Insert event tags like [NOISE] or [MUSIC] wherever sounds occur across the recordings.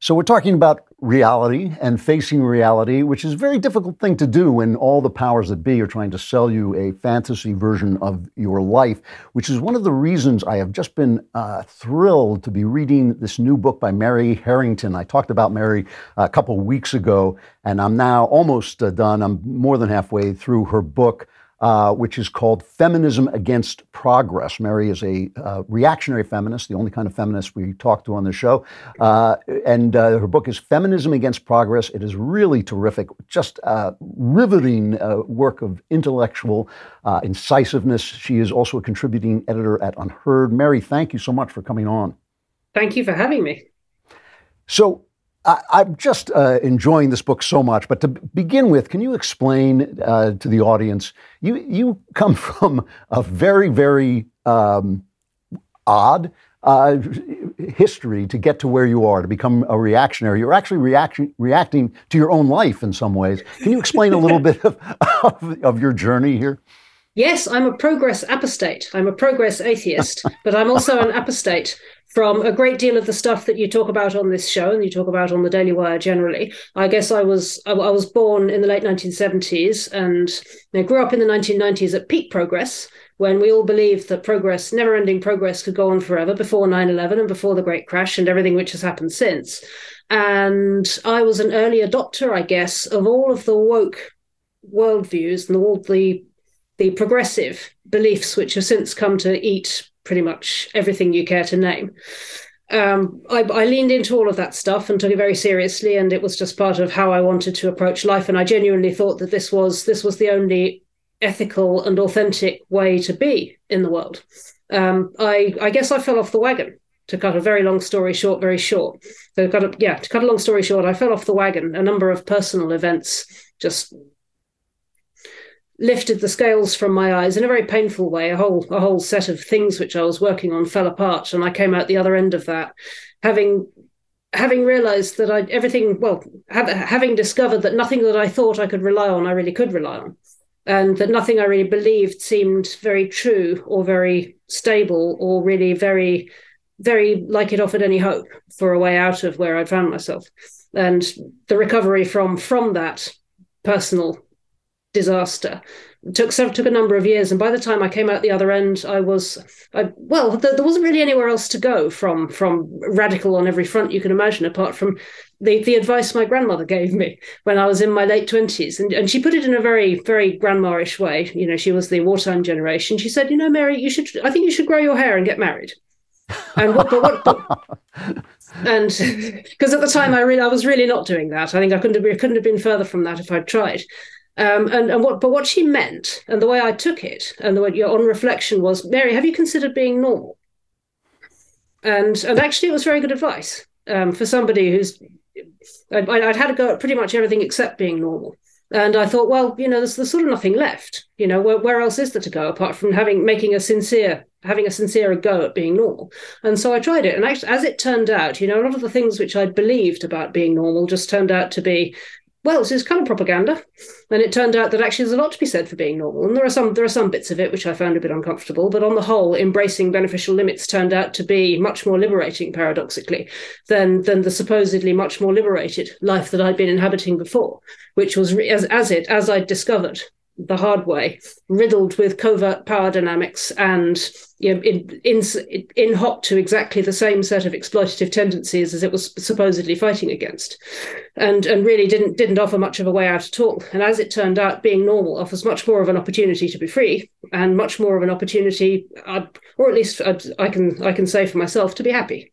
So, we're talking about reality and facing reality, which is a very difficult thing to do when all the powers that be are trying to sell you a fantasy version of your life, which is one of the reasons I have just been uh, thrilled to be reading this new book by Mary Harrington. I talked about Mary a couple weeks ago, and I'm now almost uh, done. I'm more than halfway through her book uh, which is called Feminism Against Progress. Mary is a uh, reactionary feminist, the only kind of feminist we talk to on the show. Uh, and uh, her book is Feminism Against Progress. It is really terrific, just riveting uh, work of intellectual incisiveness. She is also a contributing editor at Unherd. Mary, thank you so much for coming on. Thank you for having me. So, I, am just uh, enjoying this book so much. But to begin with, can you explain uh, to the audience? You you come [LAUGHS] from a very very um, odd uh, history to get to where you are to become a reactionary. You're actually reaction, reacting to your own life in some ways. Can you explain a little [LAUGHS] bit of, of, of your journey here? Yes, I'm a progress apostate. I'm a progress atheist, but I'm also an apostate from a great deal of the stuff that you talk about on this show and you talk about on the Daily Wire generally. I guess I was I, was born in the late 1970s and you know, grew up in the 1990s at peak progress when we all believed that progress, never-ending progress, could go on forever before 9/11 and before the Great Crash and everything which has happened since. And I was an early adopter, I guess, of all of the woke worldviews and all the the progressive beliefs which have since come to eat pretty much everything you care to name. Um, I, I, leaned into all of that stuff and took it very seriously, and it was just part of how I wanted to approach life. And I genuinely thought that this was this was the only ethical and authentic way to be in the world. Um, I, I guess I fell off the wagon. To cut a very long story short, very short. So, a, yeah, to cut a long story short, I fell off the wagon. A number of personal events just lifted the scales from my eyes in a very painful way. A whole a whole set of things which I was working on fell apart, and I came out the other end of that, having having realized that I everything well have, having discovered that nothing that I thought I could rely on I really could rely on, and that nothing I really believed seemed very true or very stable or really very very like it offered any hope for a way out of where I'd found myself. And the recovery from from that personal disaster. It took several, took a number of years, and by the time I came out the other end, I was I, well. Th- there wasn't really anywhere else to go from from radical on every front you can imagine, apart from the the advice my grandmother gave me when I was in my late twenties, and and she put it in a very very grandma-ish way. You know, she was the wartime generation. She said, "You know, Mary, you should. I think you should grow your hair and get married." And what, but what, but, [LAUGHS] and [LAUGHS] because at the time I really I was really not doing that. I think I couldn't have, I couldn't have been further from that if I'd tried. Um, and, and what, but what she meant, and the way I took it, and the way you on reflection was, Mary, have you considered being normal? And and actually, it was very good advice um, for somebody who's. I'd, I'd had to go at pretty much everything except being normal, and I thought, well, you know, there's, there's sort of nothing left. You know, where, where else is there to go apart from having making a sincere having a sincere go at being normal. And so I tried it. And actually, as it turned out, you know, a lot of the things which I'd believed about being normal just turned out to be well, it's kind of propaganda. And it turned out that actually there's a lot to be said for being normal. And there are some there are some bits of it which I found a bit uncomfortable, but on the whole, embracing beneficial limits turned out to be much more liberating, paradoxically, than than the supposedly much more liberated life that I'd been inhabiting before, which was as as it as I'd discovered the hard way, riddled with covert power dynamics and you know, in, in, in hoc to exactly the same set of exploitative tendencies as it was supposedly fighting against, and and really didn't didn't offer much of a way out at all. And as it turned out, being normal offers much more of an opportunity to be free, and much more of an opportunity, uh, or at least I'd, I can I can say for myself, to be happy.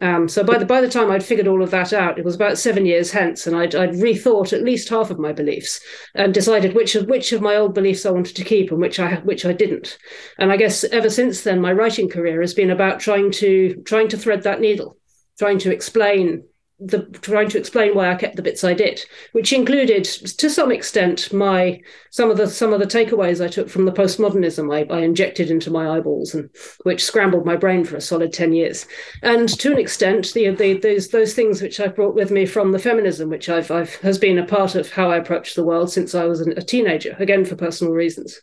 Um, so by the by the time I'd figured all of that out, it was about seven years hence, and I'd, I'd rethought at least half of my beliefs and decided which of which of my old beliefs I wanted to keep and which I which I didn't. And I guess ever since then, my writing career has been about trying to trying to thread that needle, trying to explain the trying to explain why I kept the bits I did, which included to some extent my some of the some of the takeaways I took from the postmodernism I, I injected into my eyeballs and which scrambled my brain for a solid ten years, and to an extent the, the those those things which I brought with me from the feminism, which I've, I've has been a part of how I approach the world since I was a teenager, again for personal reasons,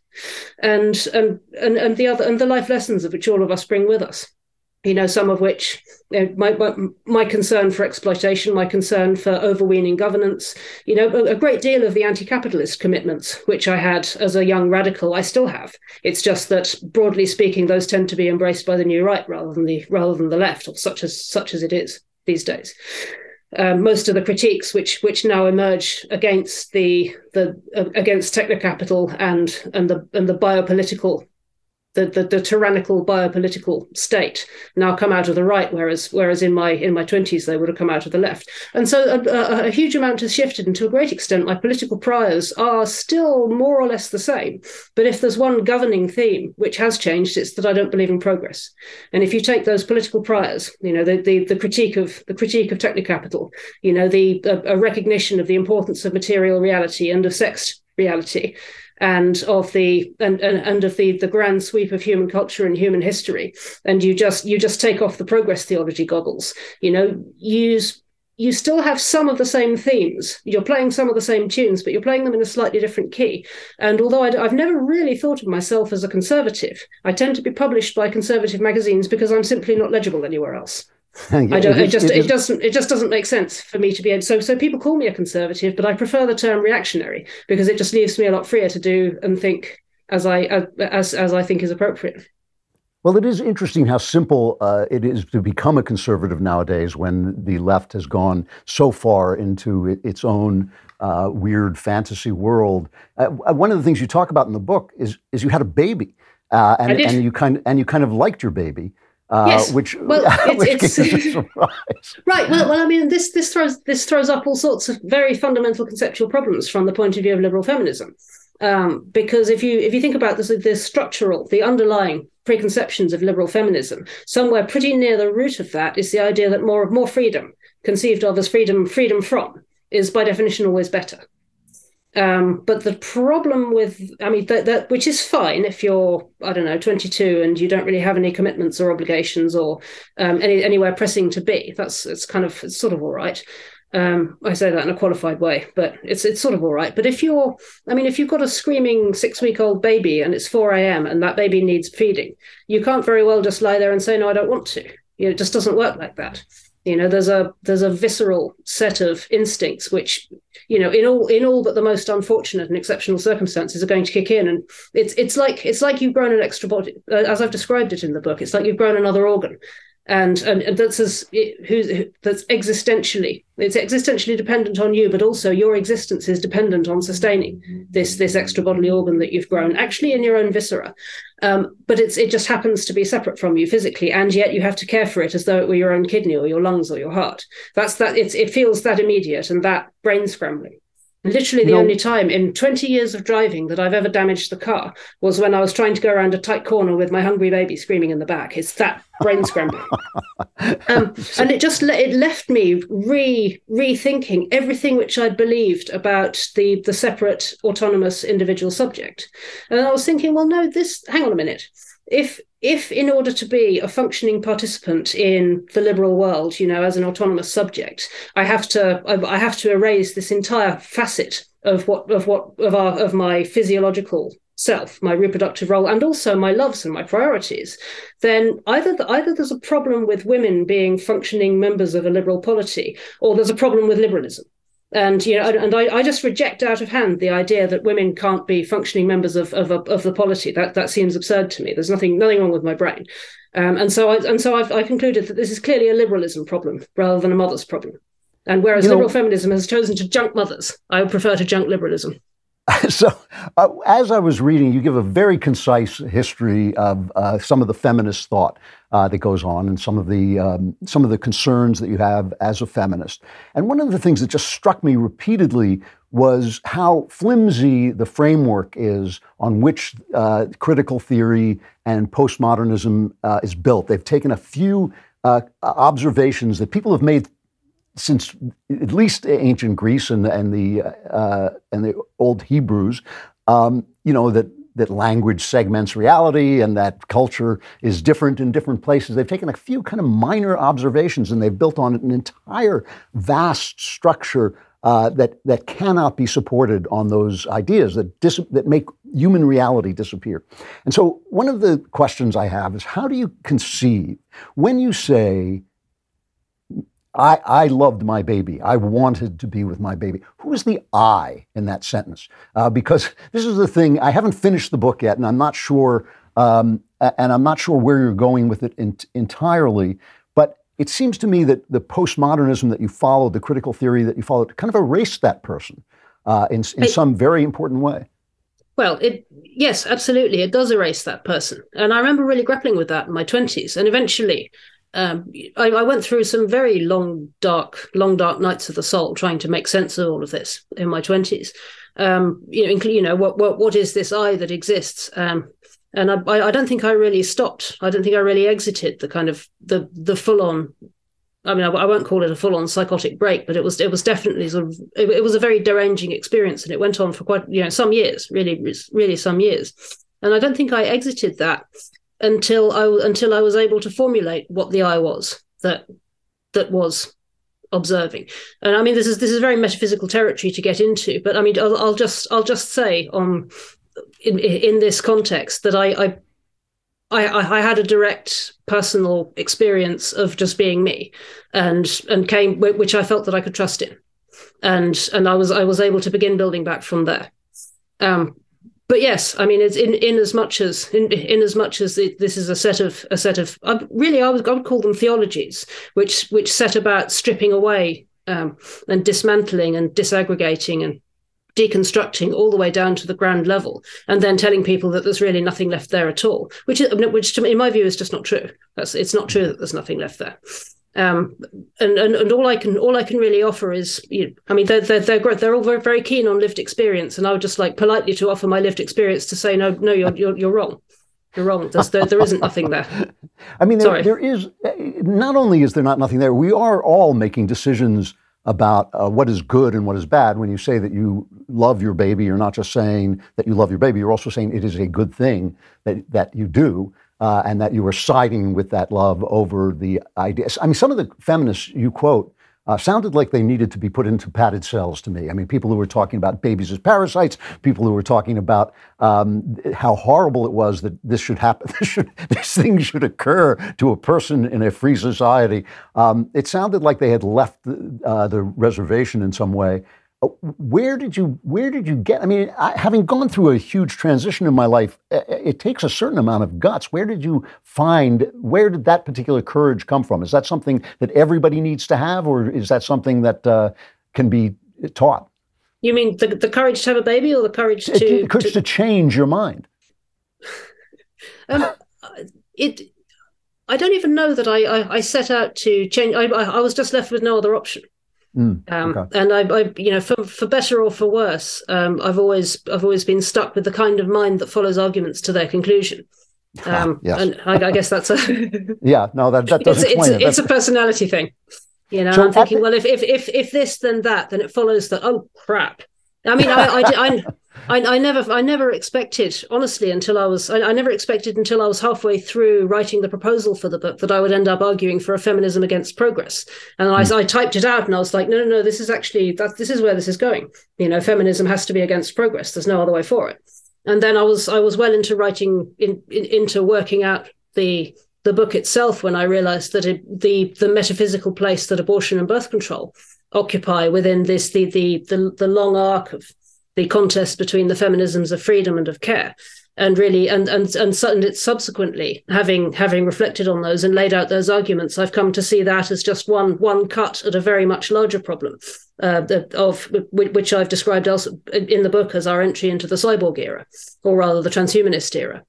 and and and and the other and the life lessons of which all of us bring with us. You know, some of which you know, my, my, my concern for exploitation, my concern for overweening governance, you know, a, a, great deal of the anti-capitalist commitments which I had as a young radical, I still have. It's just that broadly speaking, those tend to be embraced by the new right rather than the rather than the left, or such as such as it is these days. Um, most of the critiques which which now emerge against the the uh, against technocapital and and the and the biopolitical the, the, the, tyrannical biopolitical state now come out of the right, whereas whereas in my in my twenties they would have come out of the left, and so a, a, a, huge amount has shifted, and to a great extent, my political priors are still more or less the same. But if there's one governing theme which has changed, it's that I don't believe in progress. And if you take those political priors, you know the the, the critique of the critique of technocapital, you know the a, a recognition of the importance of material reality and of sex reality and of the and, and, and of the the grand sweep of human culture and human history and you just you just take off the progress theology goggles you know use you still have some of the same themes. You're playing some of the same tunes, but you're playing them in a slightly different key. And although i have never really thought of myself as a conservative, I tend to be published by conservative magazines because I'm simply not legible anywhere else. [LAUGHS] I don't. It, just it, doesn't. It just doesn't make sense for me to be. So so people call me a conservative, but I prefer the term reactionary because it just leaves me a lot freer to do and think as I as as I think is appropriate. Well, it is interesting how simple uh, it is to become a conservative nowadays when the left has gone so far into its own uh, weird fantasy world. Uh, one of the things you talk about in the book is is you had a baby, uh, and, and you kind of, and you kind of liked your baby. Uh, yes. Which, [LAUGHS] well, it's, it's [LAUGHS] right. Well, well, I mean, this this throws this throws up all sorts of very fundamental conceptual problems from the point of view of liberal feminism. Um, because if you if you think about this, the structural, the underlying preconceptions of liberal feminism, somewhere pretty near the root of that is the idea that more more freedom, conceived of as freedom freedom from, is by definition always better. Um, but the problem with, I mean, that, that which is fine if you're, I don't know, 22 and you don't really have any commitments or obligations or um, any anywhere pressing to be. That's it's kind of it's sort of all right. Um, I say that in a qualified way, but it's it's sort of all right. But if you're, I mean, if you've got a screaming six week old baby and it's 4 a.m. and that baby needs feeding, you can't very well just lie there and say, no, I don't want to. You know, it just doesn't work like that you know there's a there's a visceral set of instincts which you know in all in all but the most unfortunate and exceptional circumstances are going to kick in. And it's it's like it's like you've grown an extra body uh, as i've described it in the book it's like you've grown another organ and and, and that's as who, that's existentially it's existentially dependent on you but also your existence is dependent on sustaining this this extra bodily organ that you've grown actually in your own viscera. Um, but it's it just happens to be separate from you physically and yet you have to care for it as though it were your own kidney or your lungs or your heart. That's that it's it feels that immediate and that brain scrambling Literally, the no. only time in 20 years of driving that I've ever damaged the car was when I was trying to go around a tight corner with my hungry baby screaming in the back. It's that brain scrambling, [LAUGHS] um, and it just it left me re rethinking everything which I'd believed about the the separate autonomous individual subject. And I was thinking, well, no, this. Hang on a minute. If if in order to be a functioning participant in the liberal world you know as an autonomous subject i have to i have to erase this entire facet of what of what of our of my physiological self my reproductive role and also my loves and my priorities then either either there's a problem with women being functioning members of a liberal polity or there's a problem with liberalism and you know, and I, I, just reject out of hand the idea that women can't be functioning members of of, of the polity. That that seems absurd to me. There's nothing nothing wrong with my brain, um, and so I and so I've I concluded that this is clearly a liberalism problem rather than a mother's problem. And whereas you liberal know, feminism has chosen to junk mothers, I would prefer to junk liberalism. [LAUGHS] So, uh, as I was reading, you give a very concise history of uh, some of the feminist thought uh, that goes on and some of the um, some of the concerns that you have as a feminist. And one of the things that just struck me repeatedly was how flimsy the framework is on which uh, critical theory and postmodernism uh, is built. They've taken a few uh, observations that people have made since at least ancient Greece and, and the uh, and the old Hebrews, um, you know that that language segments reality and that culture is different in different places. They've taken a few kind of minor observations and they've built on it an entire vast structure uh, that that cannot be supported on those ideas that dis- that make human reality disappear. And so, one of the questions I have is, how do you conceive when you say? I, I loved my baby. I wanted to be with my baby. Who is the I in that sentence? Uh, because this is the thing, I haven't finished the book yet, and I'm not sure, um, and I'm not sure where you're going with it in, entirely. But it seems to me that the postmodernism that you followed, the critical theory that you followed, kind of erased that person uh, in, in some very important way. Well, it yes, absolutely, it does erase that person, and I remember really grappling with that in my twenties, and eventually um, I, I, went through some very long, dark, long, dark nights of the soul trying to make sense of all of this in my twenties. Um, you know, you know, what, what, what is this I that exists? Um, and I, I don't think I really stopped. I don't think I really exited the kind of the the full on. I mean, I, I won't call it a full on psychotic break, but it was it was definitely sort of it, it was a very deranging experience, and it went on for quite you know some years, really, really some years. And I don't think I exited that until I until I was able to formulate what the I was that that was observing. And I mean, this is this is very metaphysical territory to get into, but I mean, I'll, I'll just I'll just say on in in this context that I, I I, I, had a direct personal experience of just being me, and and came which I felt that I could trust in, and and I was I was able to begin building back from there. Um, but yes, I mean, it's in, in as much as in, in as much as this is a set of a set of uh, really, I would, I would call them theologies, which which set about stripping away um, and dismantling and disaggregating and deconstructing all the way down to the ground level, and then telling people that there's really nothing left there at all, which is, which in my view is just not true. That's it's not true that there's nothing left there. Um, and, and and all I can all I can really offer is, you know, I mean, they're they're they're, they're all very, very keen on lived experience, and I would just like politely to offer my lived experience to say, no, no, you're you're, you're wrong. You're wrong. There's, there, there isn't nothing there. [LAUGHS] I mean, there, there is. Not only is there not nothing there, we are all making decisions about uh, what is good and what is bad. When you say that you love your baby, you're not just saying that you love your baby. You're also saying it is a good thing that that you do uh, and that you are siding with that love over the ideas. I mean, some of the feminists you quote uh, sounded like they needed to be put into padded cells to me. I mean, people who were talking about babies as parasites, people who were talking about um, how horrible it was that this should happen, [LAUGHS] this, should, this thing should occur to a person in a free society. Um, it sounded like they had left the, uh, the reservation in some way where did you where did you get i mean I, having gone through a huge transition in my life it takes a certain amount of guts where did you find where did that particular courage come from is that something that everybody needs to have or is that something that uh, can be taught you mean the, the courage to have a baby or the courage to the courage to, to change your mind [LAUGHS] um, it I don't even know that I, I, I set out to change. I, I was just left with no other option. Mm, um, okay. And I, I, you know, for, for better or for worse, um, I've always I've always been stuck with the kind of mind that follows arguments to their conclusion. [LAUGHS] Um, yes. and I, I, guess that's a [LAUGHS] yeah. No, that that does [LAUGHS] it's, explain it's, it. It's a personality thing. You know, so I'm thinking, well, if, if if if this then that, then it follows that. Oh crap! I mean, I, I, I, I, I, never, I never expected, honestly, until I was, I, I, never expected until I was halfway through writing the proposal for the book that I would end up arguing for a feminism against progress. And mm. I, I typed it out, and I was like, no, no, no, this is actually that, this is where this is going. You know, feminism has to be against progress. There's no other way for it. And then I was, I was well into writing, in, in, into working out the the book itself when I realized that it, the the metaphysical place that abortion and birth control occupy within this the the the, the long arc of the contest between the feminisms of freedom and of care. And really and and and subsequently having having reflected on those and laid out those arguments i've come to see that as just one one cut at a very much larger problem uh, of which i've described in the book as our entry into the cyborg era or rather the transhumanist era.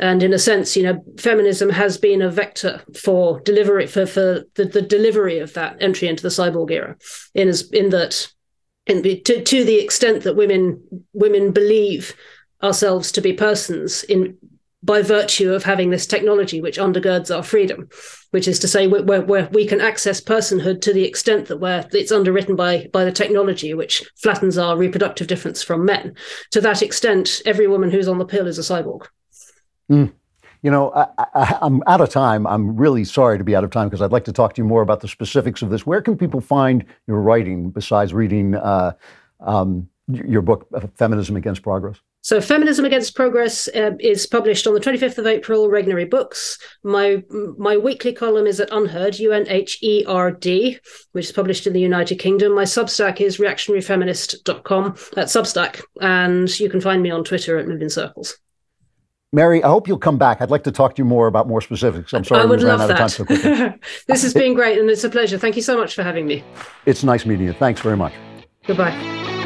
And in a sense, you know, feminism has been a vector for delivery for, for the, the delivery of that entry into the cyborg era, in as in that in, to, to the extent that women women believe ourselves to be persons in by virtue of having this technology which undergirds our freedom, which is to say where we can access personhood to the extent that where it's underwritten by by the technology which flattens our reproductive difference from men. To that extent, every woman who's on the pill is a cyborg. Mm. You know, I, am out of time. I'm really sorry to be out of time because I'd like to talk to you more about the specifics of this. Where can people find your writing besides reading uh, um, your book, Feminism Against Progress? So, Feminism Against Progress uh, is published on the 25th of April, Regnery Books. My my weekly column is at Unherd, U N H E R D, which is published in the United Kingdom. My Substack is reactionaryfeminist.com at Substack, and you can find me on Twitter at Moving Circles. Mary, I hope you'll come back. I'd like to talk to you more about more specifics. I'm sorry I would we ran out of time so quickly. [LAUGHS] this has been great, and it's a pleasure. Thank you so much for having me. It's nice meeting you. Thanks very much. Goodbye.